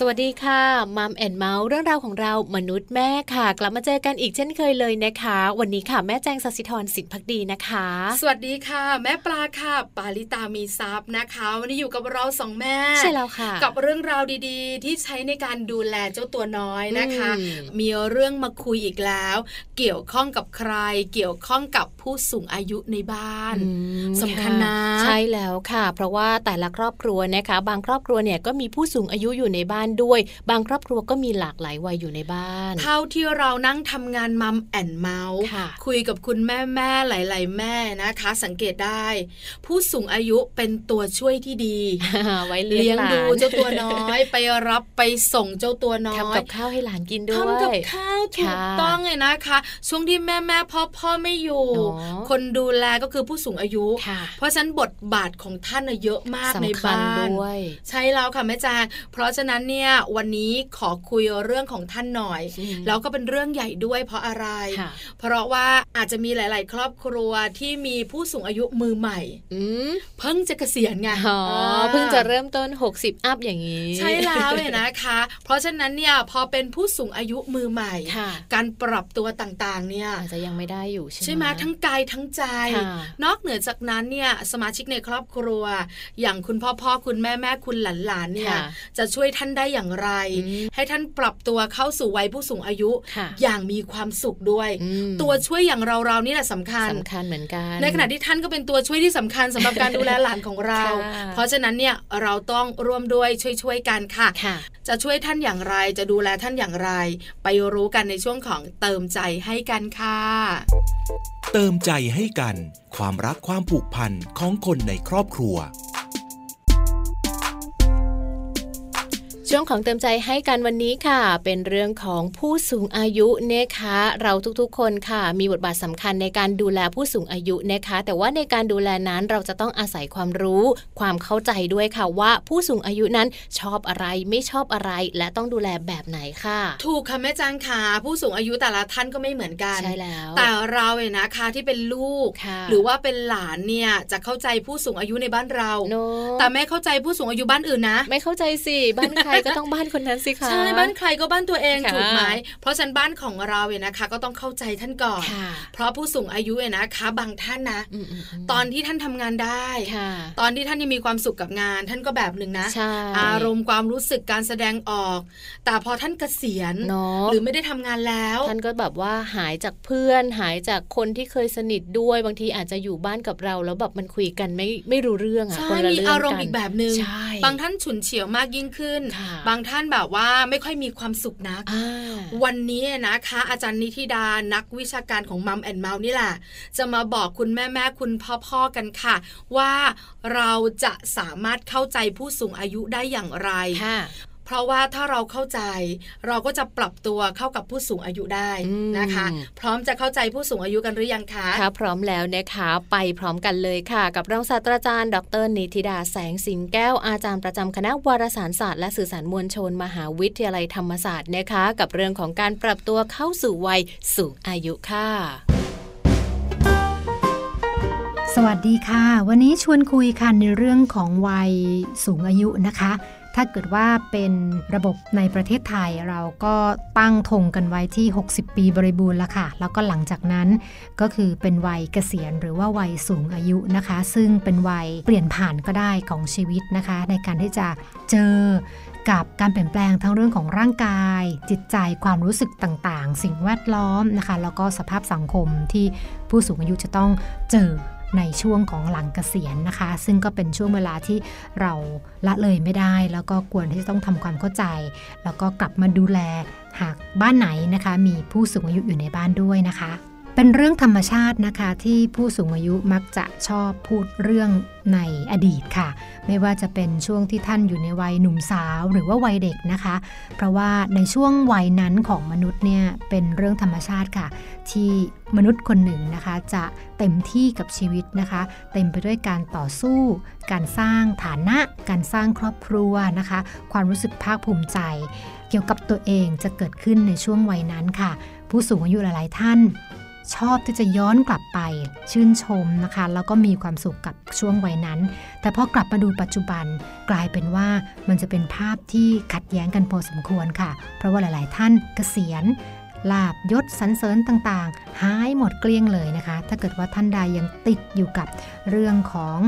สวัสดีค่ะ Mum and Mouth เรื่องราวของเรามนุษย์แม่ค่ะ กลับมาเจอกันอีกเช่นเคยเลยนะคะ วันนี้ค่ะแม่แจงสัสิธรสินพักดีนะคะ สวัสดีค่ะ แม่ปลาค่ะ ปาลิตามีซับนะคะ วันนี้อยู่กับเราสองแม่ใช่แล้วค่ะ กับเรื่องราวดีๆ ที่ใช้ในการดูแลเจ้าตัวน้อยนะคะ มีเรื่องมาคุยอีกแล้ว เกี่ยวข้องกับใคร เกี่ยวข้องกับผู้สูงอายุในบ้านสำคัญนะใช่แล้วค่ะ เพราะว่าแต่ละครอบครัวนะคะ บางครอบครัวเนี่ยก็มีผู้สูงอายุอยู่ในบ้านด้วย บางครอบครัวก็มีหลากหลายวัยอยู่ในบ้าน เท่าที่เรานั่งทำงานมัมแอนเมาส์คุยกับคุณแม่แม่หลาย ๆ แม่นะคะ สังเกตได้ ผู้สูงอายุเป็นตัวช่วยที่ดีไว้เลี้ยงดูเจ้าตัวน้อย ไปรับไปส่งเจ้าตัวน้อยทำกับข้าวให้หลานกินด้วยทำกับข้าวถูกต้องเลยนะคะ ช่วงที่แม่แม่พ่อพ่อไม่อยู่ คนดูแลก็คือผู้สูงอายุ เพราะฉะนั้นบทบาทของท่านเยอะมากในบ้านใช่แล้วค่ะแม่จางเพราะฉะนั้นเนี่ยวันนี้ขอคุยเรื่องของท่านหน่อย แล้วก็เป็นเรื่องใหญ่ด้วยเพราะอะไร เพราะว่าอาจจะมีหลาย ๆ ครอบครัวที่มีผู้สูงอายุมือใหม่เพิ่งจะเกษียณไงเพิ่งจะเริ่มต้น 60 อัพอย่างนี้ ใช่แล้วเลยนะคะ เพราะฉะนั้นเนี่ยพอเป็นผู้สูงอายุมือใหม่ การปรับตัวต่าง ๆ เนี่ยอาจจะยังไม่ได้อยู่ใช่ไหมใช่ไหมทั้งกายทั้งใจ นอกเหนือจากนั้นเนี่ยสมาชิกในครอบครัว อย่างคุณพ่อพ่อคุณแม่แม่คุณหลานๆเนี่ยจะช่วยท่านได้อย่างไร ให้ท่านปรับตัวเข้าสู่วัยผู้สูงอายุ อย่างมีความสุขด้วย ตัวช่วยอย่างเราเรานี่แหละสำคัญสำคัญเหมือนกัน ในขณะที่ท่านก็เป็นตัวช่วยที่สำคัญสำหรับการดูแลหลานของเรา เพราะฉะนั้นเนี่ยเราต้องร่วมด้วยช่วยๆกันค่ะ จะช่วยท่านอย่างไรจะดูแลท่านอย่างไร ไปรู้กันในช่วงของเติมใจให้กันค่ะ เติมใจให้กัน ความรักความผูกพันของคนในครอบครัว ช่วงของเติมใจให้กันวันนี้ค่ะ เป็นเรื่องของผู้สูงอายุนะคะ เราทุกๆคนค่ะ มีบทบาทสำคัญในการดูแลผู้สูงอายุนะคะ แต่ว่าในการดูแลนั้นเราจะต้องอาศัยความรู้ ความเข้าใจด้วยค่ะว่าผู้สูงอายุนั้นชอบอะไรไม่ชอบอะไร และต้องดูแลแบบไหนค่ะ ถูกค่ะแม่จังค่ะผู้สูงอายุแต่ละท่านก็ไม่เหมือนกันใช่แล้ว แต่เราเนี่ยนะคะที่เป็นลูก หรือว่าเป็นหลานเนี่ยจะเข้าใจผู้สูงอายุในบ้านเรา no. แต่ไม่เข้าใจผู้สูงอายุบ้านอื่นนะ ไม่เข้าใจสิบ้านใครก็ต้องบ้านคนนั้นสิคะใช่บ้านใครก็บ้านตัวเองถูกไหมเพราะฉะนั้นบ้านของเราเนี่ยนะคะ ก็ต้องเข้าใจท่านก่อน เพราะผู้สูงอายุเนี่ยนะคะ บางท่านนะ ตอนที่ท่านทำงานได้ ตอนที่ท่านยังมีความสุขกับงาน ท่านก็แบบหนึ่งนะอารมณ์ความรู้สึกการแสดงออก แต่พอท่านเกษียณหรือไม่ได้ทำงานแล้ว ท่านก็แบบว่าหายจากเพื่อน หายจากคนที่เคยสนิทด้วยบางทีอาจจะอยู่บ้านกับเรา แล้วแบบมันคุยกันไม่ไม่รู้เรื่องอะคนละเรื่องกันมีอารมณ์อีกแบบหนึ่งบางท่านฉุนเฉียวมากยิ่งขึ้นบางท่านแบบว่าไม่ค่อยมีความสุขนัก วันนี้นะคะ อาจารย์นิธิดานักวิชาการของมัมแอนเมาส์นี่แหละ จะมาบอกคุณแม่แม่คุณพ่อพ่อกันค่ะ ว่าเราจะสามารถเข้าใจผู้สูงอายุได้อย่างไร เพราะว่าถ้าเราเข้าใจ เราก็จะปรับตัวเข้ากับผู้สูงอายุได้นะคะ พร้อมจะเข้าใจผู้สูงอายุกันหรือยังคะค่ะพร้อมแล้วนะคะไปพร้อมกันเลยค่ะ กับรองศาสตราจารย์ ดรนิติดาแสงสิงแก้วอาจารย์ประจำคณะวารสารศาสตร์และสื่อสารมวลชน มหาวิทยาลัยธรรมศาสตร์นะคะ กับเรื่องของการปรับตัวเข้าสู่วัยสูงอายุค่ะสวัสดีค่ะ วันนี้ชวนคุยกันในเรื่องของวัยสูงอายุนะคะ ถ้าเกิดว่าเป็นระบบในประเทศไทยเราก็ตั้งธงกันไว้ที่ 60 ปีบริบูรณ์แล้วค่ะ แล้วก็หลังจากนั้นก็คือเป็นวัยเกษียณหรือว่าวัยสูงอายุนะคะ ซึ่งเป็นวัยเปลี่ยนผ่านก็ได้ของชีวิตนะคะ ในการที่จะเจอกับการเปลี่ยนแปลงทั้งเรื่องของร่างกาย จิตใจความรู้สึกต่างๆ สิ่งแวดล้อมนะคะ แล้วก็สภาพสังคมที่ผู้สูงอายุจะต้องเจอ ในช่วงของหลังเกษียณนะคะ ซึ่งก็เป็นช่วงเวลาที่เราละเลยไม่ได้ แล้วก็ควรที่จะต้องทำความเข้าใจ แล้วก็กลับมาดูแลหากบ้านไหนนะคะ มีผู้สูงอายุอยู่ในบ้านด้วยนะคะ เป็นเรื่องธรรมชาตินะคะ ที่ผู้สูงอายุมักจะชอบพูดเรื่องในอดีตค่ะ ไม่ว่าจะเป็นช่วงที่ท่านอยู่ในวัยหนุ่มสาวหรือว่าวัยเด็กนะคะ เพราะว่าในช่วงวัยนั้นของมนุษย์เนี่ยเป็นเรื่องธรรมชาติค่ะ ที่มนุษย์คนหนึ่งนะคะ จะเต็มที่กับชีวิตนะคะ เต็มไปด้วยการต่อสู้ การสร้างฐานะ การสร้างครอบครัวนะคะ ความรู้สึกภาคภูมิใจ เกี่ยวกับตัวเองจะเกิดขึ้นในช่วงวัยนั้นค่ะ ผู้สูงอายุหลายๆท่าน ชอบที่จะย้อนกลับไปชื่นชมนะคะ แล้วก็มีความสุขกับช่วงวัยนั้น แต่พอกลับมาดูปัจจุบันกลายเป็นว่ามันจะเป็นภาพที่ขัดแย้งกันพอสมควรค่ะ เพราะว่าหลาย ๆ ท่านเกษียณลาบยศสันเสริญต่างๆ หายหมดเกลี้ยงเลยนะคะ ถ้าเกิดว่าท่านใดยังติดอยู่กับเรื่องของ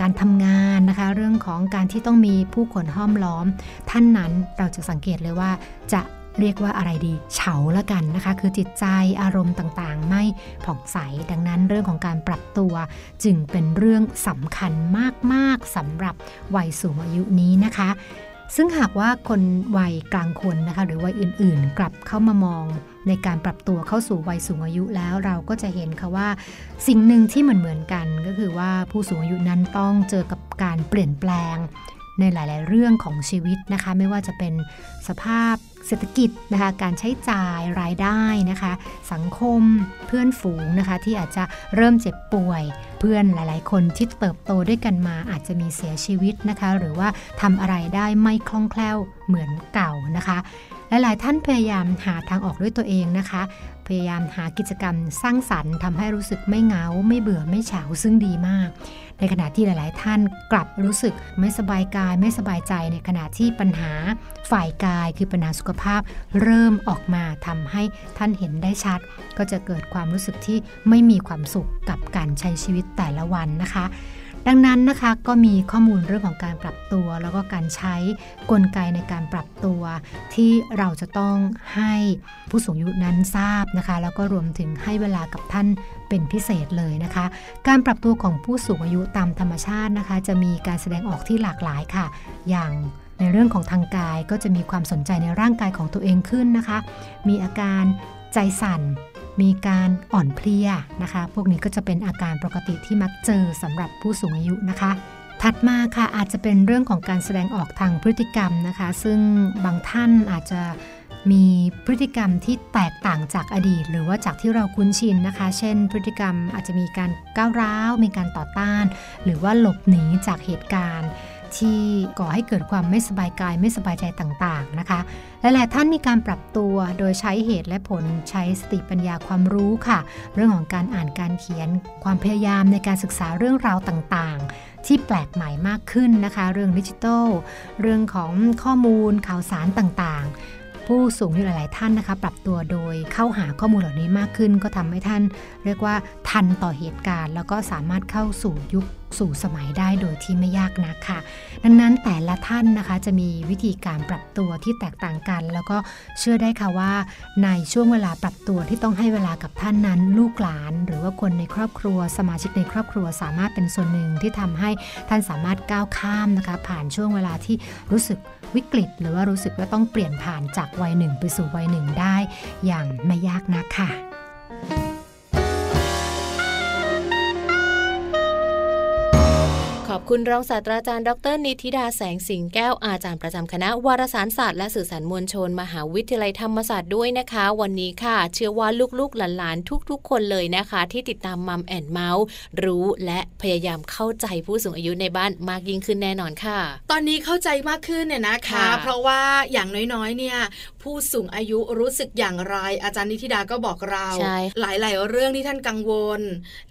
การทำงานนะคะ เรื่องของการที่ต้องมีผู้คนห้อมล้อม ท่านนั้นเราจะสังเกตเลยว่าจะ เรียกว่าอะไรดี เฉาละกันนะคะ คือจิตใจอารมณ์ต่างๆ ไม่ผ่องใส ดังนั้นเรื่องของการปรับตัว จึงเป็นเรื่องสำคัญมากๆสำหรับวัยสูงอายุนี้นะคะ ซึ่งหากว่าคนวัยกลางคนนะคะ หรือวัยอื่นๆ กลับเข้ามามองในการปรับตัวเข้าสู่วัยสูงอายุแล้วเราก็จะเห็นค่ะว่า สิ่งหนึ่งที่เหมือนเหมือนกัน ก็คือว่าผู้สูงอายุนั้นต้องเจอกับการเปลี่ยนแปลงในหลาย ๆ เรื่องของชีวิตนะคะ ไม่ว่าจะเป็นสภาพ เศรษฐกิจนะคะการใช้จ่ายรายได้นะคะ สังคมเพื่อนฝูงนะคะ ที่อาจจะเริ่มเจ็บป่วย เพื่อนหลาย ๆ คนที่เติบโตด้วยกันมาอาจจะมีเสียชีวิตนะคะ หรือว่าทำอะไรได้ไม่คล่องแคล่วเหมือนเก่านะคะหลาย ๆ ท่านพยายามหาทางออกด้วยตัวเองนะคะ พยายามหากิจกรรมสร้างสรรค์ทำให้รู้สึกไม่เหงา ไม่เบื่อไม่เฉาซึ่งดีมาก ในขณะที่หลาย ๆ ท่านกลับรู้สึกไม่สบายกาย ไม่สบายใจในขณะที่ปัญหาฝ่ายกาย คือปัญหาสุขภาพ เริ่มออกมาทำให้ท่านเห็นได้ชัด ก็จะเกิดความรู้สึกที่ไม่มีความสุขกับการใช้ชีวิตแต่ละวันนะคะ ดังนั้นนะคะก็มีข้อมูลเรื่องของการปรับตัว แล้วก็การใช้กลไกในการปรับตัวที่เราจะต้องให้ผู้สูงอายุนั้นทราบนะคะ แล้วก็รวมถึงให้เวลากับท่านเป็นพิเศษเลยนะคะ การปรับตัวของผู้สูงอายุตามธรรมชาตินะคะ จะมีการแสดงออกที่หลากหลายค่ะ อย่างในเรื่องของทางกายก็จะมีความสนใจในร่างกายของตัวเองขึ้นนะคะ มีอาการใจสั่น มีการอ่อนเพลียนะคะ พวกนี้ก็จะเป็นอาการปกติที่มักเจอสำหรับผู้สูงอายุนะคะ ถัดมาค่ะอาจจะเป็นเรื่องของการแสดงออกทางพฤติกรรมนะคะ ซึ่งบางท่านอาจจะมีพฤติกรรมที่แตกต่างจากอดีต หรือว่าจากที่เราคุ้นชินนะคะ เช่น พฤติกรรมอาจจะมีการก้าวร้าว มีการต่อต้าน หรือว่าหลบหนีจากเหตุการณ์ ที่ก่อให้เกิดความไม่สบายกายไม่สบายใจต่างๆนะคะหลายๆท่านมีการปรับตัวโดยใช้เหตุและผลใช้สติปัญญาความรู้ค่ะ เรื่องของการอ่านการเขียน ความพยายามในการศึกษาเรื่องราวต่างๆ ที่แปลกใหม่มากขึ้นนะคะ เรื่องดิจิทัลเรื่องของข้อมูลข่าวสารต่างๆผู้สูงอายุหลาย ๆ ท่านนะคะ ปรับตัวโดยเข้าหาข้อมูลเหล่านี้มากขึ้น ก็ทำให้ท่าน เรียกว่าทันต่อเหตุการณ์ แล้วก็สามารถเข้าสู่ยุค สู่สมัยได้โดยที่ไม่ยากนักค่ะ ดังนั้นแต่ละท่านนะคะจะมีวิธีการปรับตัวที่แตกต่างกัน แล้วก็เชื่อได้ค่ะว่า ในช่วงเวลาปรับตัวที่ต้องให้เวลากับท่านนั้น ลูกหลาน หรือว่าคนในครอบครัว สมาชิกในครอบครัวสามารถเป็นส่วนหนึ่งที่ทำให้ท่านสามารถก้าวข้ามนะคะ ผ่านช่วงเวลาที่รู้สึกวิกฤต หรือว่ารู้สึกว่าต้องเปลี่ยนผ่านจากวัยหนึ่งไปสู่วัยหนึ่งได้ อย่างไม่ยากนักค่ะ คุณรองศาสตราจารย์ดร นิติดาแสงสิงแก้วอาจารย์ประจำคณะวารสารศาสตร์และสื่อสารมวลชน มหาวิทยาลัยธรรมศาสตร์ด้วยนะคะ วันนี้ค่ะ เชื่อว่าลูกๆหลานๆทุก ๆ คนเลยนะคะ ที่ติดตามมัมแอนเมาส์รู้และพยายามเข้าใจผู้สูงอายุในบ้านมากยิ่งขึ้นแน่นอนค่ะ ตอนนี้เข้าใจมากขึ้นเนี่ยนะคะค่ะเพราะว่าอย่างน้อยๆเนี่ยผู้สูงอายุรู้สึกอย่างไร อาจารย์นิธิดาก็บอกเราใช่หลาย ๆ เรื่องที่ท่านกังวล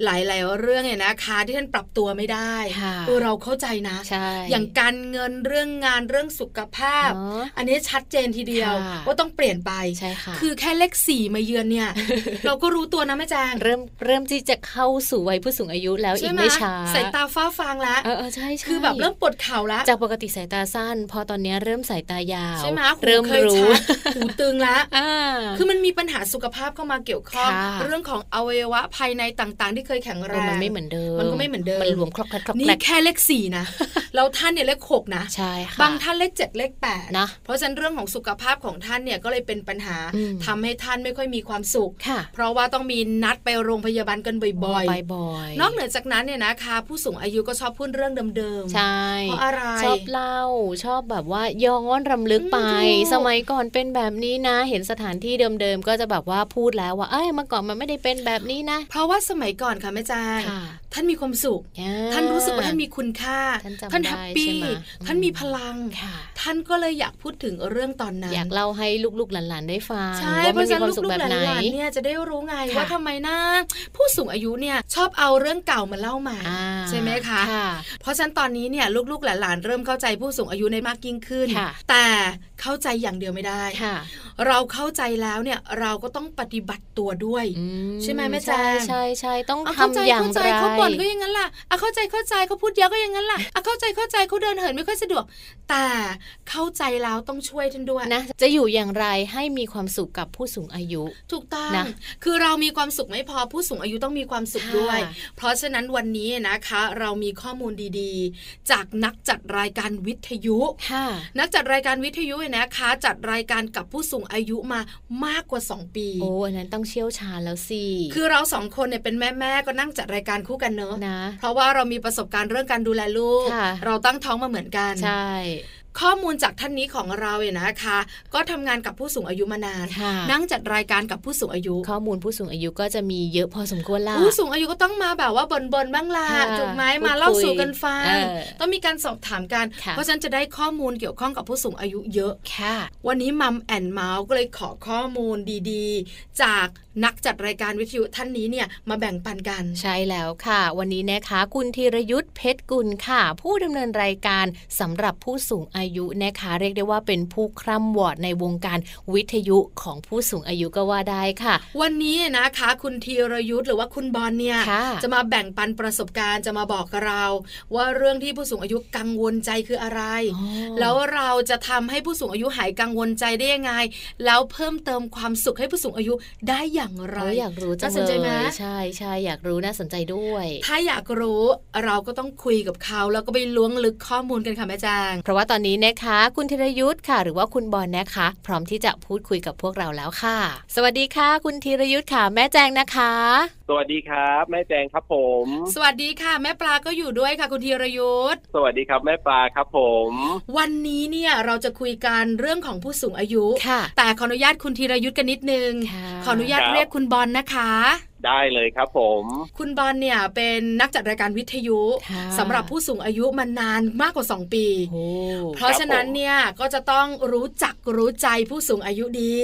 หลาย ๆ เรื่องเนี่ยนะคะ ที่ท่านปรับตัวไม่ได้ค่ะเออเราเข้าใจนะใช่อย่างการเงินเรื่องงานเรื่องสุขภาพเนอะอันนี้ชัดเจนทีเดียวค่ะว่าต้องเปลี่ยนไปใช่ค่ะคือแค่เลขสี่มาเยือนเนี่ย เราก็รู้ตัวนะแม่แจงเริ่มเริ่มที่จะเข้าสู่วัยผู้สูงอายุแล้วอีใช่กไหมไม่ช้าสายตาฟ้าฟางแล้วเออเออใช่ใช่คือแบบเริ่มปวดเข่าแล้วจากปกติสายตาสั้น พอตอนนี้เริ่มสายตายาวใช่ไหมหูเริ่มเคยรู้ชัดหูตึงแล้วอ่าคือมันมีปัญหาสุขภาพเข้ามาเกี่ยวข้องค่ะเรื่องของอวัยวะภายในต่างๆ ที่เคยแข็งแรเอองมันไม่เหมือนเดิมมันก็ไม่เหมือนเดิมมันรวมครอบครัดครอบนี่แคลกแค่เลขสี่นะแล้วท่านเนี่ยเลขหกนะใช่ค่ะบางท่านเลขเจ็ดเลขแปดนะเพราะฉะนั้นเรื่องของสุขภาพของท่านเนี่ยก็เลยเป็นปัญหาอืมทำให้ท่านไม่ค่อยมีความสุขค่ะเพราะว่าต้องมีนัดไปโรงพยาบาลกันบ่อยไปบ่อยๆนอกเหนือจากนั้นเนี่ยนะคะ ผู้สูงอายุก็ชอบพูดเรื่องเดิมๆใช่เพราะอะไรชอบเล่าชอบแบบว่าย้อนรำลึกไปอืมถูกสมัยก่อนเป็นแบบนี้นะ เห็นสถานที่เดิมๆก็จะแบบว่าพูดแล้วว่าเอ้ยเมื่อก่อนมันไม่ได้เป็นแบบนี้นะ เพราะว่าสมัยก่อนค่ะแม่จางค่ะท่านมีความสุขอ่ท่านรู้สึกว่าท่านมีคุณคุณค่า ท่านแฮปปี้ ท่านมีพลัง ท่านก็เลยอยากพูดถึงเรื่องตอนนั้น อยากเล่าให้ลูกๆหลานๆได้ฟังใช่เพราะฉะนั้นลูกๆหลานๆเนี่ยจะได้รู้ไงว่าทำไมนะ ผู้สูงอายุเนี่ยชอบเอาเรื่องเก่ามาเล่าใหม่ใช่ไหมคะ เพราะฉะนั้นตอนนี้เนี่ยลูกๆหลานๆเริ่มเข้าใจผู้สูงอายุในมากยิ่งขึ้น แต่เข้าใจอย่างเดียวไม่ได้ เราเข้าใจแล้วเนี่ยเราก็ต้องปฏิบัติตัวด้วย ใช่ไหมแม่แจ้งใช่ใช่ต้องทำอย่างไรเขาบ่นก็อย่างนั้นล่ะเข้าใจเข้าใจเขาพูดเยอะก็อย่างนั้นล่ะเข้าใจเข้าใจเขาเดินเหินไม่ค่อยสะดวก แต่เข้าใจแล้วต้องช่วยท่านด้วยนะ จะอยู่อย่างไรให้มีความสุขกับผู้สูงอายุ ถูกต้องนะคือเรามีความสุขไม่พอผู้สูงอายุต้องมีความสุขด้วย เพราะฉะนั้นวันนี้นะคะ เรามีข้อมูลดีๆ จากนักจัดรายการวิทยุนักจัดรายการวิทยุนะคะ จัดรายการกับผู้สูงอายุมามากกว่า 2 ปี โอ้อันนั้นต้องเชี่ยวชาญแล้วสิคือเราสองคนเนี่ยเป็นแม่แม่ก็นั่งจัดรายการคู่กันเนอะนะ เพราะว่าเรามีประสบการณ์เรื่องการดูแลลูก เราตั้งท้องมาเหมือนกันใช่ ข้อมูลจากท่านนี้ของเราเนี่ยนะคะ ก็ทำงานกับผู้สูงอายุมานาน นั่งจัดรายการกับผู้สูงอายุ ข้อมูลผู้สูงอายุก็จะมีเยอะพอสมควรละผู้สูงอายุก็ต้องมาแบบว่าบนบนบ้างล่ะจุกไม้มาเล่าสู่กันฟังต้องมีการสอบถามกัน เพราะฉะนั้นจะได้ข้อมูลเกี่ยวข้องกับผู้สูงอายุเยอะค่ะ วันนี้มัมแอนเมาส์ก็เลยขอข้อมูลดีๆ จากนักจัดรายการวิทยุท่านนี้เนี่ยมาแบ่งปันกัน ใช่แล้วค่ะ วันนี้นะคะ คุณธีรยุทธเพชรกุลค่ะ ผู้ดำเนินรายการสำหรับผู้สูงอายุนะคะ เรียกได้ว่าเป็นผู้คร่ำวอดในวงการวิทยุของผู้สูงอายุก็ว่าได้ค่ะ วันนี้นะคะ คุณธีรยุทธหรือว่าคุณบอลเนี่ยจะมาแบ่งปันประสบการณ์จะมาบอกเรา ว่าเรื่องที่ผู้สูงอายุกังวลใจคืออะไร แล้วเราจะทำให้ผู้สูงอายุหายกังวลใจได้ยังไง แล้วเพิ่มเติมความสุขให้ผู้สูงอายุได้อย่างไรอยากรู้จังเลยใช่ใช่อยากรู้น่าสนใจด้วย ถ้าอยากรู้เราก็ต้องคุยกับเขาแล้วก็ไปล้วงลึกข้อมูลกันค่ะแม่จาง เพราะว่าตอนนี้นะคะ คุณธีรยุทธ์ค่ะ หรือว่าคุณบอลนะคะ พร้อมที่จะพูดคุยกับพวกเราแล้วค่ะ สวัสดีค่ะ คุณธีรยุทธ์ค่ะ แม่แจงนะคะ สวัสดีครับ แม่แจงครับผม สวัสดีค่ะ แม่ปลาก็อยู่ด้วยค่ะ คุณธีรยุทธ์สวัสดีครับแม่ปลาครับผม วันนี้เนี่ยเราจะคุยกันเรื่องของผู้สูงอายุค่ะแต่ขออนุญาตคุณธีรยุทธ์กันนิดนึงขออนุญาตเรียกคุณบอลนะคะ ได้เลยครับผม คุณบอลเนี่ยเป็นนักจัดรายการวิทยุสำหรับผู้สูงอายุมานานมากกว่า 2 ปี เพราะฉะนั้นเนี่ยก็จะต้องรู้จักรู้ใจผู้สูงอายุดี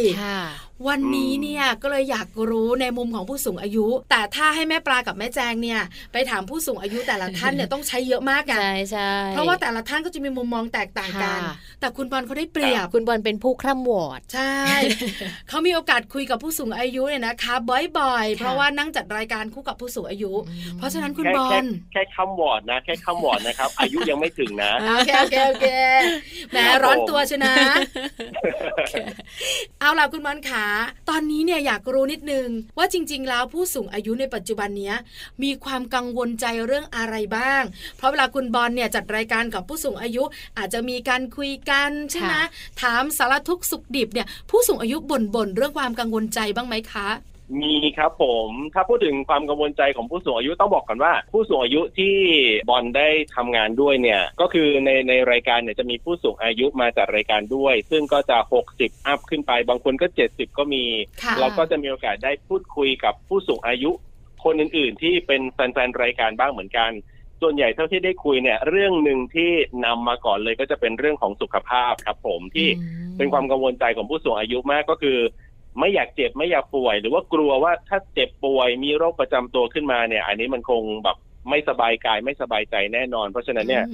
วันนี้เนี่ยก็เลยอยากรู้ในมุมของผู้สูงอายุ แต่ถ้าให้แม่ปลากับแม่แจงเนี่ย ไปถามผู้สูงอายุแต่ละท่านเนี่ยต้องใช้เยอะมากกันใช่ใช่เพราะว่าแต่ละท่านก็จะมีมุมมองแตกต่างกัน แต่คุณบอลเขาได้เปรียบคุณบอลเป็นผู้คร่ำวอดใช่เขามีโอกาสคุยกับผู้สูงอายุเนี่ยนะคะบ่อยๆ เพราะว่านั่งจัดรายการคู่กับผู้สูงอายุ เพราะฉะนั้นคุณบอลแค่คำวอดนะแค่คำวอดนะครับ อายุยังไม่ถึงนะโอเคโอเคโอเคแหมร้อนตัวชนะ เอาล่ะคุณบอลขาตอนนี้เนี่ยอยากรู้นิดนึง ว่าจริง ๆ แล้วผู้สูงอายุในปัจจุบันนี้มีความกังวลใจเรื่องอะไรบ้าง เพราะเวลาคุณบอลเนี่ยจัดรายการกับผู้สูงอายุ อาจจะมีการคุยกันใช่ไหมถามสารทุกสุขดิบเนี่ยผู้สูงอายุบ่นๆเรื่องความกังวลใจบ้างไหมคะ มีครับผม ถ้าพูดถึงความกังวลใจของผู้สูงอายุต้องบอกก่อนว่า ผู้สูงอายุที่บอลได้ทำงานด้วยเนี่ย ก็คือในในรายการเนี่ยจะมีผู้สูงอายุมาจัดรายการด้วย ซึ่งก็จะ 60 อัพขึ้นไป บางคนก็ 70 ก็มี เราก็จะมีโอกาสได้พูดคุยกับผู้สูงอายุ คนอื่น ๆ ที่เป็นแฟนๆรายการบ้างเหมือนกัน ส่วนใหญ่เท่าที่ได้คุยเนี่ย เรื่องหนึ่งที่นำมาก่อนเลยก็จะเป็นเรื่องของสุขภาพครับผมที่เป็นความกังวลใจของผู้สูงอายุมากก็คือ ไม่อยากเจ็บไม่อยากป่วย หรือว่ากลัวว่าถ้าเจ็บป่วยมีโรคประจำตัวขึ้นมาเนี่ย อันนี้มันคงแบบไม่สบายกายไม่สบายใจแน่นอน เพราะฉะนั้นเนี่ย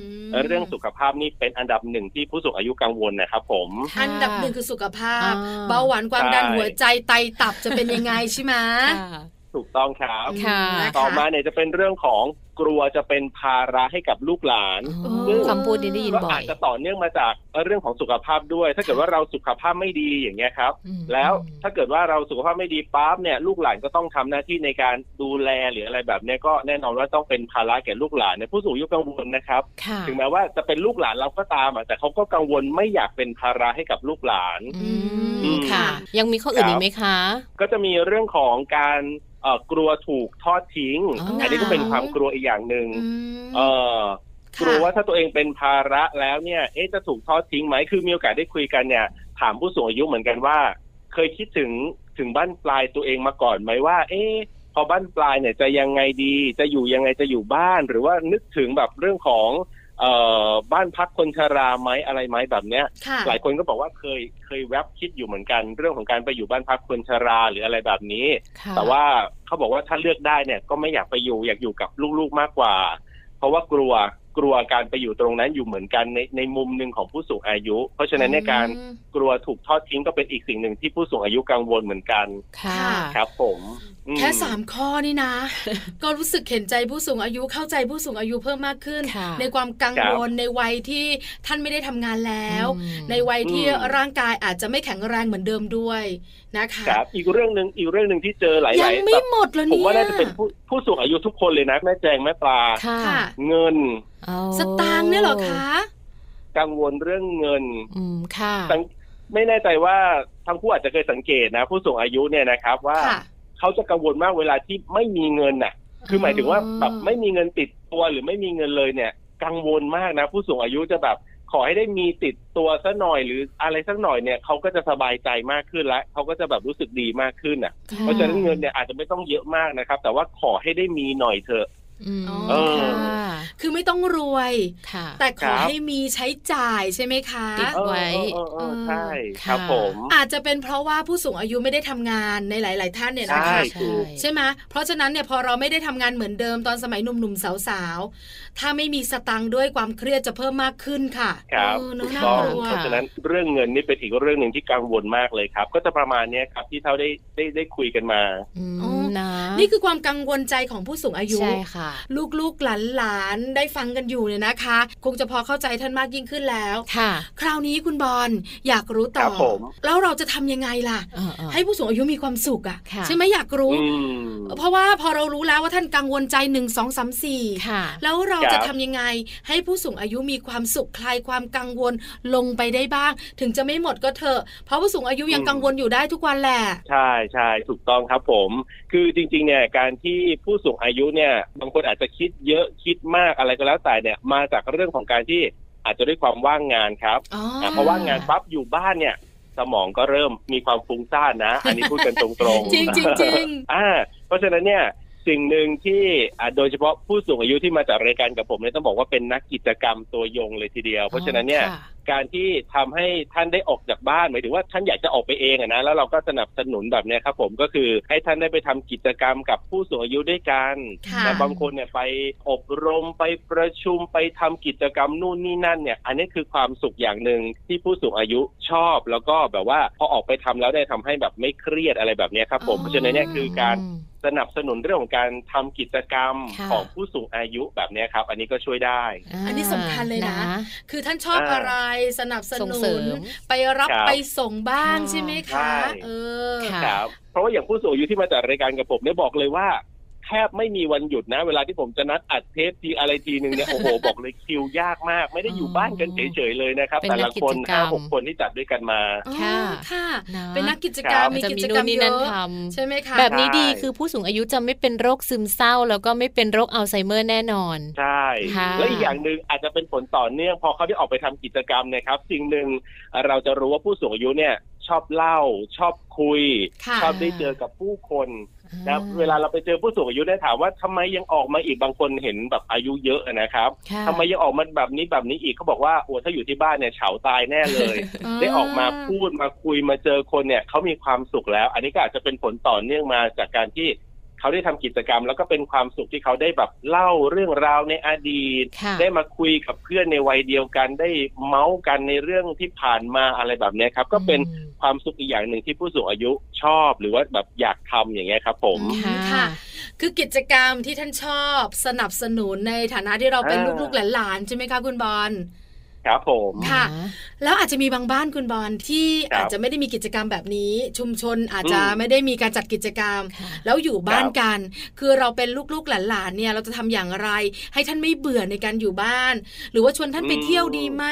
เรื่องสุขภาพนี่เป็นอันดับหนึ่งที่ผู้สูงอายุกังวลนะครับผม อันดับหนึ่งคือสุขภาพ เบาหวานความดันหัวใจไตตับจะเป็นยังไงใช่ไหมถูกต้องครับ ต่อมาเนี่ยจะเป็นเรื่องของ กลัวจะเป็นภาระให้กับลูกหลานซึ่งคำพูดนี้ได้ยินบ่อยอาจจะต่อเนื่องมาจากเรื่องของสุขภาพด้วย ถ้าเกิดว่าเราสุขภาพไม่ดีอย่างเงี้ยครับ แล้วถ้าเกิดว่าเราสุขภาพไม่ดีปั๊บเนี่ยลูกหลานก็ต้องทำหน้าที่ในการดูแลหรืออะไรแบบนี้ก็แน่นอนว่าต้องเป็นภาระแก่ลูกหลานในผู้สูงอายุกังวลนะครับ ถึงแม้ว่าจะเป็นลูกหลานเราก็ตามแต่เขาก็กังวลไม่อยากเป็นภาระให้กับลูกหลานค่ะ ยังมีข้ออื่นอีกไหมคะ ก็จะมีเรื่องของการเอ่อกลัวถูกทอดทิ้ง อันนี้ก็เป็นความกลัวอีกอย่างหนึ่งเออกลัวว่าถ้าตัวเองเป็นภาระแล้วเนี่ยเอ๊ะจะถูกทอดทิ้งไหมคือมีโอกาสได้คุยกันเนี่ย ถามผู้สูงอายุเหมือนกันว่า เคยคิดถึงถึงบ้านปลายตัวเองมาก่อนไหมว่า เอ๊ะพอบ้านปลายเนี่ยจะยังไงดี จะอยู่ยังไงจะอยู่บ้าน หรือว่านึกถึงแบบเรื่องของ เอ่อบ้านพักคนชราไหมอะไรไหมแบบเนี้ยหลายคนก็บอกว่าเคยเคยแวบคิดอยู่เหมือนกัน เรื่องของการไปอยู่บ้านพักคนชราหรืออะไรแบบนี้แต่ว่าเขาบอกว่าถ้าเลือกได้เนี่ยก็ไม่อยากไปอยู่อยากอยู่กับลูกๆมากกว่า เพราะว่ากลัว กลัวการไปอยู่ตรงนั้นอยู่เหมือนกันในในมุมหนึ่งของผู้สูงอายุ เพราะฉะนั้นในการกลัวถูกทอดทิ้งก็เป็นอีกสิ่งหนึ่งที่ผู้สูงอายุกังวลเหมือนกันค่ะครับผมอืมแค่สามข้อนี่นะ ก็รู้สึกเห็นใจผู้สูงอายุเข้าใจผู้สูงอายุเพิ่มมากขึ้นค่ะในความกังครับวลในวัยที่ท่านไม่ได้ทำงานแล้วอืมในวัยที่อืมร่างกายอาจจะไม่แข็งแรงเหมือนเดิมด้วยนะคะครับอีกเรื่องหนึ่งอีกเรื่องหนึ่งที่เจอหลายยังๆไม่แบบหมดเลยผเนี่มยว่าน่าจะเป็นผู้ผู้สูงอายุทุกคนเลยนะแม่แจงแม่ปลาค่ะค่ะเงินเอาสตางค์เนี่ยเหรอคะกังวลเรื่องเงิน อืมค่ะสังไม่แน่ใจว่าทั้งผู้อาจจะเคยสังเกตนะ ผู้สูงอายุเนี่ยนะครับ ว่าค่ะเขาจะกังวลมากเวลาที่ไม่มีเงินน่ะ คือหมายถึงว่าอ๋อแบบไม่มีเงินติดตัวหรือไม่มีเงินเลยเนี่ย กังวลมากนะ ผู้สูงอายุจะแบบ ขอให้ได้มีติดตัวสักหน่อยหรืออะไรสักหน่อยเนี่ยเขาก็จะสบายใจมากขึ้นแล้วเขาก็จะแบบรู้สึกดีมากขึ้นอะค่เพราะฉะนั้นเงินเนี่ยอาจจะไม่ต้องเยอะมากนะครับ แต่ว่าขอให้ได้มีหน่อยเถอะอืมอ๋อ เออค่ะคือไม่ต้องรวยค่ะแต่ขอครับให้มีใช้จ่ายใช่ไหมคะติดไว้เออเออเออใช่ค่ะครับผมอาจจะเป็นเพราะว่าผู้สูงอายุไม่ได้ทำงานในหลาย ๆ ท่านเนี่ยนะใช่คะถูกใช่ไหมเพราะฉะนั้นเนี่ยพอเราไม่ได้ทำงานเหมือนเดิมตอนสมัยหนุ่มๆสาวๆถ้าไม่มีสตังค์ด้วยความเครียดจะเพิ่มมากขึ้นค่ะครับเออเนถูอะกน่าต้องกลัวเพราะฉะนั้นเรื่องเงินนี่เป็นอีกเรื่องหนึ่งที่กังวลมากเลยครับ ก็จะประมาณเนี้ยครับที่เท่าได้ได้ได้คุยกันมาอืมอ๋อนะนี่คือความกังวลใจของผู้สูงอายุใช่ค่ะลูกๆหลานๆได้ฟังกันอยู่เนี่ยนะคะ คงจะพอเข้าใจท่านมากยิ่งขึ้นแล้วค่ะ คราวนี้คุณบอลอยากรู้ต่คอรับผมแล้วเราจะทำยังไงล่ะเออเออให้ผู้สูงอายุมีความสุขอะค่ะใช่ไหมอยากรู้อืมเพราะว่าพอเรารู้แล้วว่าท่านกังวลใจหนึ่งสองสามสี่ค่ะแล้วเราครับจะทำยังไง ให้ผู้สูงอายุมีความสุขคลายความกังวลลงไปได้บ้าง ถึงจะไม่หมดก็เถอะ เพราะผู้สูงอายุยังกังวลอยู่ได้ทุกวันแหละ ใช่ใช่ถูกต้องครับผม คือจริงๆเนี่ยการที่ผู้สูงอายุเนี่ยบางคนอาจจะคิดเยอะคิดมากอะไรก็แล้วแต่เนี่ย มาจากเรื่องของการที่อาจจะด้วยความว่างงานครับอ๋ออะเพราะว่างงานปั๊บอยู่บ้านเนี่ย สมองก็เริ่มมีความฟุ้งซ่านนะ อันนี้พูดกันตรงๆจริงจริงจริงอ่า เพราะฉะนั้นเนี่ยสิ่งหนึ่งที่อ่าโดยเฉพาะผู้สูงอายุที่มาจากรายการกับผมเนี่ยต้องบอกว่าเป็นนักกิจกรรมตัวยงเลยทีเดียว เพราะฉะนั้นเนี่ยค่ะ การที่ทำให้ท่านได้ออกจากบ้านหมายถึงว่าท่านอยากจะออกไปเองอะนะแล้วเราก็สนับสนุนแบบเนี้ยครับผมก็คือให้ท่านได้ไปทำกิจกรรมกับผู้สูงอายุด้วยกันค่ะแต่บางคนเนี่ยไปอบรมไปประชุมไปทำกิจกรรมนู่นนี่นั่นเนี่ย อันนี้คือความสุขอย่างหนึ่งที่ผู้สูงอายุชอบ แล้วก็แบบว่าพอออกไปทำแล้วได้ทำให้แบบไม่เครียดอะไรแบบเนี้ยครับผมเพราะฉะนั้นเนี่ยคือการอืมสนับสนุนเรื่องของการทำกิจกรรมค่ะของผู้สูงอายุแบบเนี้ยครับ อันนี้ก็ช่วยได้ อันนี้สำคัญเลยนะ คือท่านชอบอ่าอะไรสนับสส่งนุเสรินมไปรับครับไปส่งบ้างค่ะใช่ไหมใช่คะ เออค่ะครับเพราะว่าอย่างผู้สูงอายุที่มาจากรายการกับผมเนี่ยบอกเลยว่า แทบไม่มีวันหยุดนะ เวลาที่ผมจะนัดอัดเทปทีอะไรทีหนึ่งเนี่ยโอ้โหบอกเลยคิวยากมาก ไม่ได้อยู่บ้านกันเฉยๆเลยนะครับเป็นแต่นัละกกิคจนกรรห้ามหกคนที่จัดด้วยกันมาอ๋อค่ะค่ะนะเป็นนักกิจกรรมครับมีจะกิมีจกรนู่รมนนี่เยนั่นอะทำใช่ไหมคะแบบนี้ดีใช่คือผู้สูงอายุจะไม่เป็นโรคซึมเศร้า แล้วก็ไม่เป็นโรคอัลไซเมอร์แน่นอนใช่ค่ะและอีกอย่างหนึ่งอาจจะเป็นผลต่อเนื่องพอเขาได้ออกไปทำกิจกรรมเนะครับ สิ่งหนึ่งเราจะรู้ว่าผู้สูงอายุเนี่ยชอบเล่าชอบคุยค่ะชอบได้เจอกับผู้คนนะ ครับเวลาเราไปเจอผู้สูงอายุได้ถามว่าทำไมยังออกมาอีกบางคนเห็นแบบอายุเยอะนะครับค่ะทำไมยังออกมาแบบนี้แบบนี้อีกเขาบอกว่าโอ้ถ้าอยู่ที่บ้านเนี่ยเฉาตายแน่เลย ได้ออกมาพูดมาคุยมาเจอคนเนี่ยเขามีความสุขแล้ว อันนี้ก็อาจจะเป็นผลต่อเนื่องมาจากการที่เขาได้ทำกิจกรรม แล้วก็เป็นความสุขที่เขาได้แบบเล่าเรื่องราวในอดีตค่ะได้มาคุยกับเพื่อนในวัยเดียวกันได้เมาส์กันในเรื่องที่ผ่านมาอะไรแบบเนี้ยครับ ก็เป็นอืม ความสุขอีกอย่างหนึ่งที่ผู้สูงอายุชอบหรือว่าแบบอยากทำอย่างเงี้ยครับ ผมอืมค่ะค่ะ คือกิจกรรมที่ท่านชอบสนับสนุนในฐานะที่เราเป็นอ่าลูกๆหลานๆใช่ไหมคะคุณบอล ครับผมค่ะ แล้วอาจจะมีบางบ้านคุณบอลที่ครับอาจจะไม่ได้มีกิจกรรมแบบนี้ ชุมชนอาจจะอืมไม่ได้มีการจัดกิจกรรมค่ะแล้วอยู่บ้านครับกัน คือเราเป็นลูกๆหลานๆเนี่ยเราจะทำอย่างไร ให้ท่านไม่เบื่อในการอยู่บ้าน หรือว่าชวนท่านไปเที่ยวดีไหม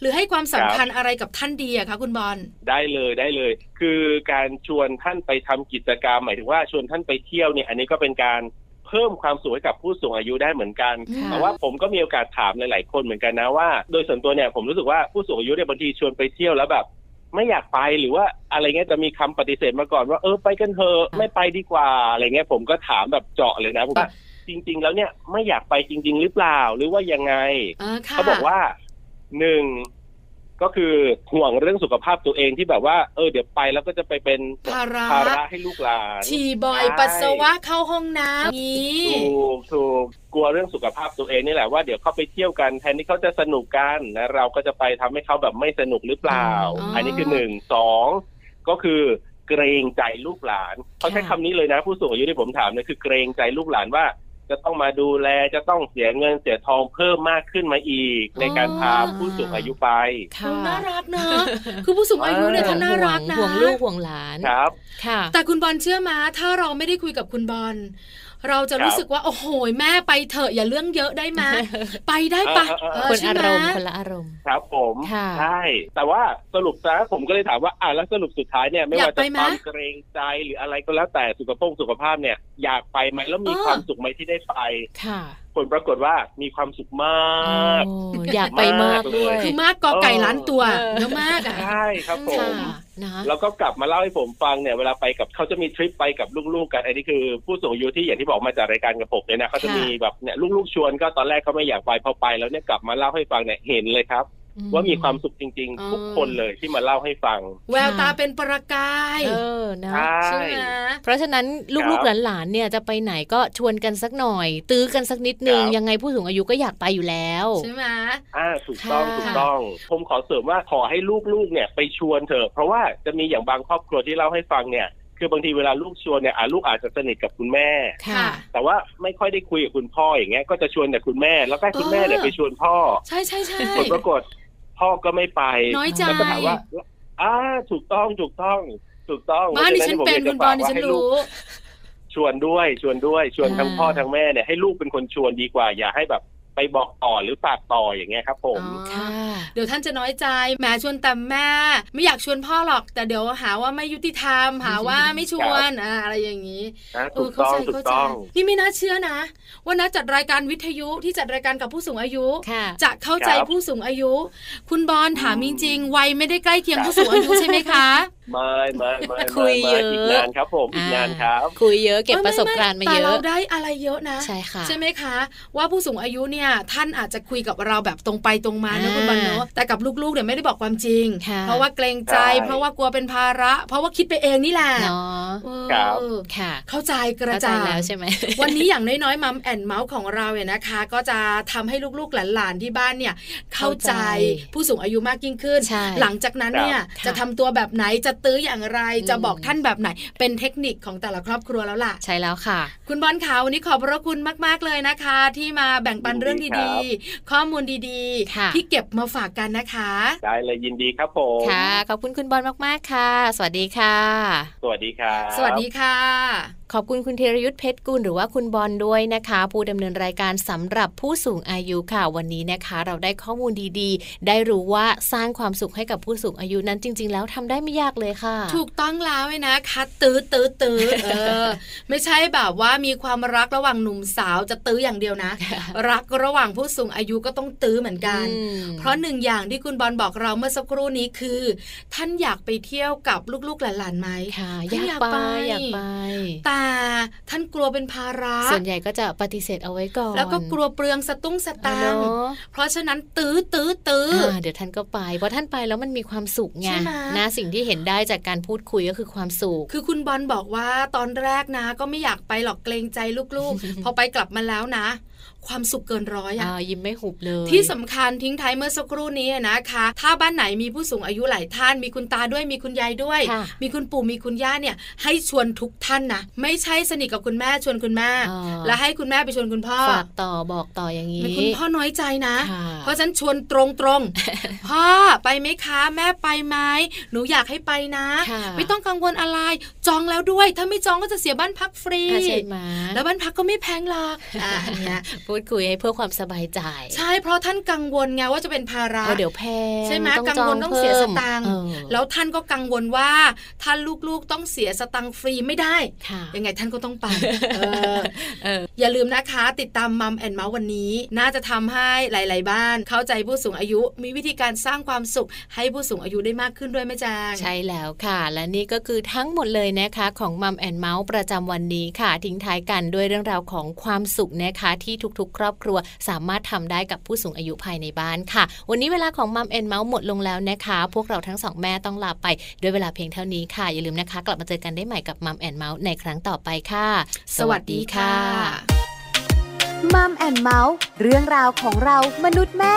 หรือให้ความสำคัญอะไรกับท่านดีอะคะคุณบอลได้เลยได้เลย คือการชวนท่านไปทำกิจกรรม หมายถึงว่าชวนท่านไปเที่ยวเนี่ยอันนี้ก็เป็นการเพิ่มความสุขให้กับผู้สูงอายุได้เหมือนกันค่ะแต่ว่าผมก็มีโอกาสถามหลายๆคนเหมือนกันนะว่า โดยส่วนตัวเนี่ยผมรู้สึกว่าผู้สูงอายุเนี่ยบางทีชวนไปเที่ยวแล้วแบบไม่อยากไปหรือว่าอะไรเงี้ยจะมีคำปฏิเสธมาก่อนว่าเออไปกันเถอะไม่ไปดีกว่าอะไรเงี้ยผมก็ถามแบบเจาะเลยนะว่าจริง ๆ แล้วเนี่ยไม่อยากไปจริง ๆ หรือเปล่าหรือว่ายังไงเขาบอกว่าหนึ่ง ก็คือห่วงเรื่องสุขภาพตัวเองที่แบบว่าเออเดี๋ยวไปแล้วก็จะไปเป็นภาระภาระให้ลูกหลานฉี่บ่อยปัสสาวะเข้าห้องน้ำนี้ถูกถูกกลัวเรื่องสุขภาพตัวเองนี่แหละว่าเดี๋ยวเขาไปเที่ยวกันแทนที่เขาจะสนุกกันนะเราก็จะไปทำให้เขาแบบไม่สนุกหรือเปล่า อันนี้คือหนึ่งสองก็คือเกรงใจลูกหลานเขาใช้คำนี้เลยนะผู้สูงอายุที่ผมถามเนี่ยคือเกรงใจลูกหลานว่า จะต้องมาดูแลจะต้องเสียเงินเสียทองเพิ่มมากขึ้นมาอีก ในการพาผู้สูงอายุไปน่ารักเนอะคือผู้สูงอายุเนี่ยท่านน่ารักนะห่วงลูกห่วงหลานครับ ค่ะ แต่คุณบอลเชื่อมาถ้าเราไม่ได้คุยกับคุณบอล เราจะรู้สึกว่าโอ้โหแม่ไปเถอะอย่าเรื่องเยอะได้ไหมไปได้ปะคนอารมณ์คนละอารมณ์ครับผมใช่แต่ว่าสรุปซะผมก็เลยถามว่าอ่าแล้วสรุปสุดท้ายเนี่ยไม่ว่าจะความเกรงใจหรืออะไรก็แล้วแต่สุขภาพสุขภาพเนี่ยอยากไปไหมแล้วมีความสุขไหมที่ได้ไปค่ะ ผลปรากฏว่ามีความสุขมาก อยากไปมากด้วยคือมากกอไก่ล้านตัวเยอะมากอะใช่ครับผมแล้วก็กลับมาเล่าให้ผมฟังเนี่ยเวลาไปกับเขาจะมีทริปไปกับลูกๆกันอันนี้คือผู้สูงอายุที่อย่างที่บอกมาจากรายการกับผมเนี่ยนะเขาจะมีแบบเนี่ยลูกๆชวนก็ตอนแรกเขาไม่อยากไปพอไปแล้วเนี่ยกลับมาเล่าให้ฟังเนี่ยเห็นเลยครับ ว่ามีความสุขจริง ๆ ทุกคนเลยที่มาเล่าให้ฟัง แววตาเป็นประกาย เออนะใช่เพราะฉะนั้นลูกๆหลานๆเนี่ยจะไปไหนก็ชวนกันสักหน่อย ตื้อกันสักนิดนึง ยังไงผู้สูงอายุก็อยากไปอยู่แล้วใช่ไหมอ่าถูกต้องถูกต้อง ผมขอเสริมว่าขอให้ลูกๆเนี่ยไปชวนเถอะเพราะว่าจะมีอย่างบางครอบครัวที่เล่าให้ฟังเนี่ยคือบางทีเวลาลูกชวนเนี่ยลูกอาจจะสนิทกับคุณแม่ แต่ว่าไม่ค่อยได้คุยกับคุณพ่ออย่างเงี้ย ก็จะชวนแต่คุณแม่ แล้วก็คุณแม่เนี่ยไปชวนพ่อ ใช่ใช่ใช่ผลปรากฏ พ่อก็ไม่ไปน้อยใจแล้วก็ถามว่าอ่าถูกต้องถูกต้องถูกต้องบ้านดิฉันเป็นคุณบอลดิฉันรู้ชวนด้วยชวนด้วยชวนทั้งพ่อทั้งแม่เนี่ยให้ลูกเป็นคนชวนดีกว่า อย่าให้แบบ ไปบอกต่อหรือฝากต่ออย่างเงี้ยครับผมค่ะเดี๋ยวท่านจะน้อยใจแม่ชวนแต่แม่ ไม่อยากชวนพ่อหรอก แต่เดี๋ยวหาว่าไม่ยุติธรรม หาว่าไม่ชวนอะไรอย่างนี้เออเข้าใจเข้าใจนี่ไม่น่าเชื่อนะว่านัจัดรายการวิทยุที่จัดรายการกับผู้สูงอายุ จะเข้าใจผู้สูงอายุ คุณบอลถามจริงๆวัยไม่ได้ใกล้เคียงผู้สูงอายุใช่ไหมคะไม่ไม่ไม่คุยเยอะอีกนานครับผมอีกนานครับ คุยเยอะเก็บประสบการณ์มาเยอะแต่เราได้อะไรเยอะนะใช่ค่ะใช่ไหมคะ ว่าผู้สูงอายุเนี่ยท่านอาจจะคุยกับเราแบบตรงไปตรงมานะคุณบอลเนาะแต่กับลูกๆเนี่ยไม่ได้บอกความจริง เพราะว่าเกรงใจ เพราะว่ากลัวเป็นภาระ เพราะว่าคิดไปเองนี่แหละเนาะค่ะ เข้าใจกระจายแล้วใช่ไหมวันนี้อย่างน้อยๆมัมแอนเมาส์ของเราเนี่ยนะคะ ก็จะทำให้ลูกๆหลานๆที่บ้านเนี่ยเข้าใจผู้สูงอายุมากยิ่งขึ้น หลังจากนั้นเนี่ยจะทำตัวแบบไหนจะตื้ออย่างไรจะบอกท่านแบบไหน เป็นเทคนิคของแต่ละครอบครัวแล้วล่ะ ใช่แล้วค่ะ คุณบอลขาววันนี้ขอบพระคุณมาก ๆเลยนะคะ ที่มาแบ่งปันเรื่องดีๆ ข้อมูลดีๆ ที่เก็บมาฝากกันนะคะ ได้เลยยินดีครับผมค่ะขอบคุณคุณบอลมากๆค่ะ สวัสดีค่ะ สวัสดีครับสวัสดีค่ะ ขอบคุณคุณธีรยุทธเพชรกุลหรือว่าคุณบอลด้วยนะคะ ผู้ดำเนินรายการสำหรับผู้สูงอายุค่ะ วันนี้นะคะ เราได้ข้อมูลดีๆ ได้รู้ว่าสร้างความสุขให้กับผู้สูงอายุนั้นจริง ๆ แล้วทำได้ไม่ยากเลยค่ะ ถูกต้องแล้วนะคะตื้อตื้อตื้อเออไม่ใช่แบบว่ามีความรักระหว่างหนุ่มสาวจะตื้ออย่างเดียวนะ รักระหว่างผู้สูงอายุก็ต้องตื้อเหมือนกัน เพราะหนึ่งอย่างที่คุณบอลบอกเราเมื่อสักครู่นี้คือ ท่านอยากไปเที่ยวกับลูกๆหลานๆไหมค่ะอยากไปอยากไปแต่ท่านกลัวเป็นภาระ ส่วนใหญ่ก็จะปฏิเสธเอาไว้ก่อน แล้วก็กลัวเปลืองสตุ้งสตางค์เพราะฉะนั้นตื้อตื้อตื้อเดี๋ยวท่านก็ไปเพราะท่านไปแล้วมันมีความสุขไงนะสิ่งที่เห็นได้จากการพูดคุยก็คือความสุข คือคุณบอลบอกว่าตอนแรกนะ ก็ไม่อยากไปหรอกเกรงใจลูกๆ พอไปกลับมาแล้วนะ ความสุขเกินร้อยอะยิ้มไม่หุบเลย ที่สำคัญทิ้งท้ายเมื่อสักครู่นี้นะคะ ถ้าบ้านไหนมีผู้สูงอายุหลายท่าน มีคุณตาด้วยมีคุณยายด้วย มีคุณปู่มีคุณย่าเนี่ย ให้ชวนทุกท่านนะไม่ใช่สนิทกับคุณแม่ชวนคุณแม่ แล้วให้คุณแม่ไปชวนคุณพ่อฝากต่อบอกต่ออย่างนี้คุณพ่อน้อยใจนะ เพราะฉันชวนตรงตรงพ่อไปไหมคะแม่ไปไหมหนูอยากให้ไปนะ ไม่ต้องกังวลอะไรจองแล้วด้วย ถ้าไม่จองก็จะเสียบ้านพักฟรีใช่ไหมแล้วบ้านพักก็ไม่แพงหรอกอ่าเนี่ยพูดคุยให้เพื่อความสบายใจ ใช่เพราะท่านกังวลไงว่าจะเป็นภาระเดี๋ยวแพงใช่ไหมกังวลต้องเสียสตังค์แล้วท่านก็กังวลว่าท่านลูกๆต้องเสียสตังค์ฟรีไม่ได้ ยังไงท่านก็ต้องไปอย่าลืมนะคะ ติดตามมัมแอนเมาส์วันนี้ น่าจะทำให้หลาย ๆ บ้านเข้าใจผู้สูงอายุ มีวิธีการสร้างความสุขให้ผู้สูงอายุได้มากขึ้นด้วยแม่แจ้งใช่แล้วค่ะ และนี่ก็คือทั้งหมดเลยนะคะ ของมัมแอนเมาส์ประจำวันนี้ค่ะ ทิ้งท้ายกันด้วยเรื่องราวของความสุขนะคะที่ทุกๆ ครอบครัว สามารถทำได้กับผู้สูงอายุภายในบ้านค่ะ วันนี้เวลาของ Mum and Mouth หมดลงแล้วนะคะ พวกเราทั้งสองแม่ต้องลาไปด้วยเวลาเพียงเท่านี้ค่ะ อย่าลืมนะคะ กลับมาเจอกันได้ใหม่กับ Mum and Mouth ในครั้งต่อไปค่ะ สวัสดีค่ะ Mum and Mouthเรื่องราวของเรามนุษย์แม่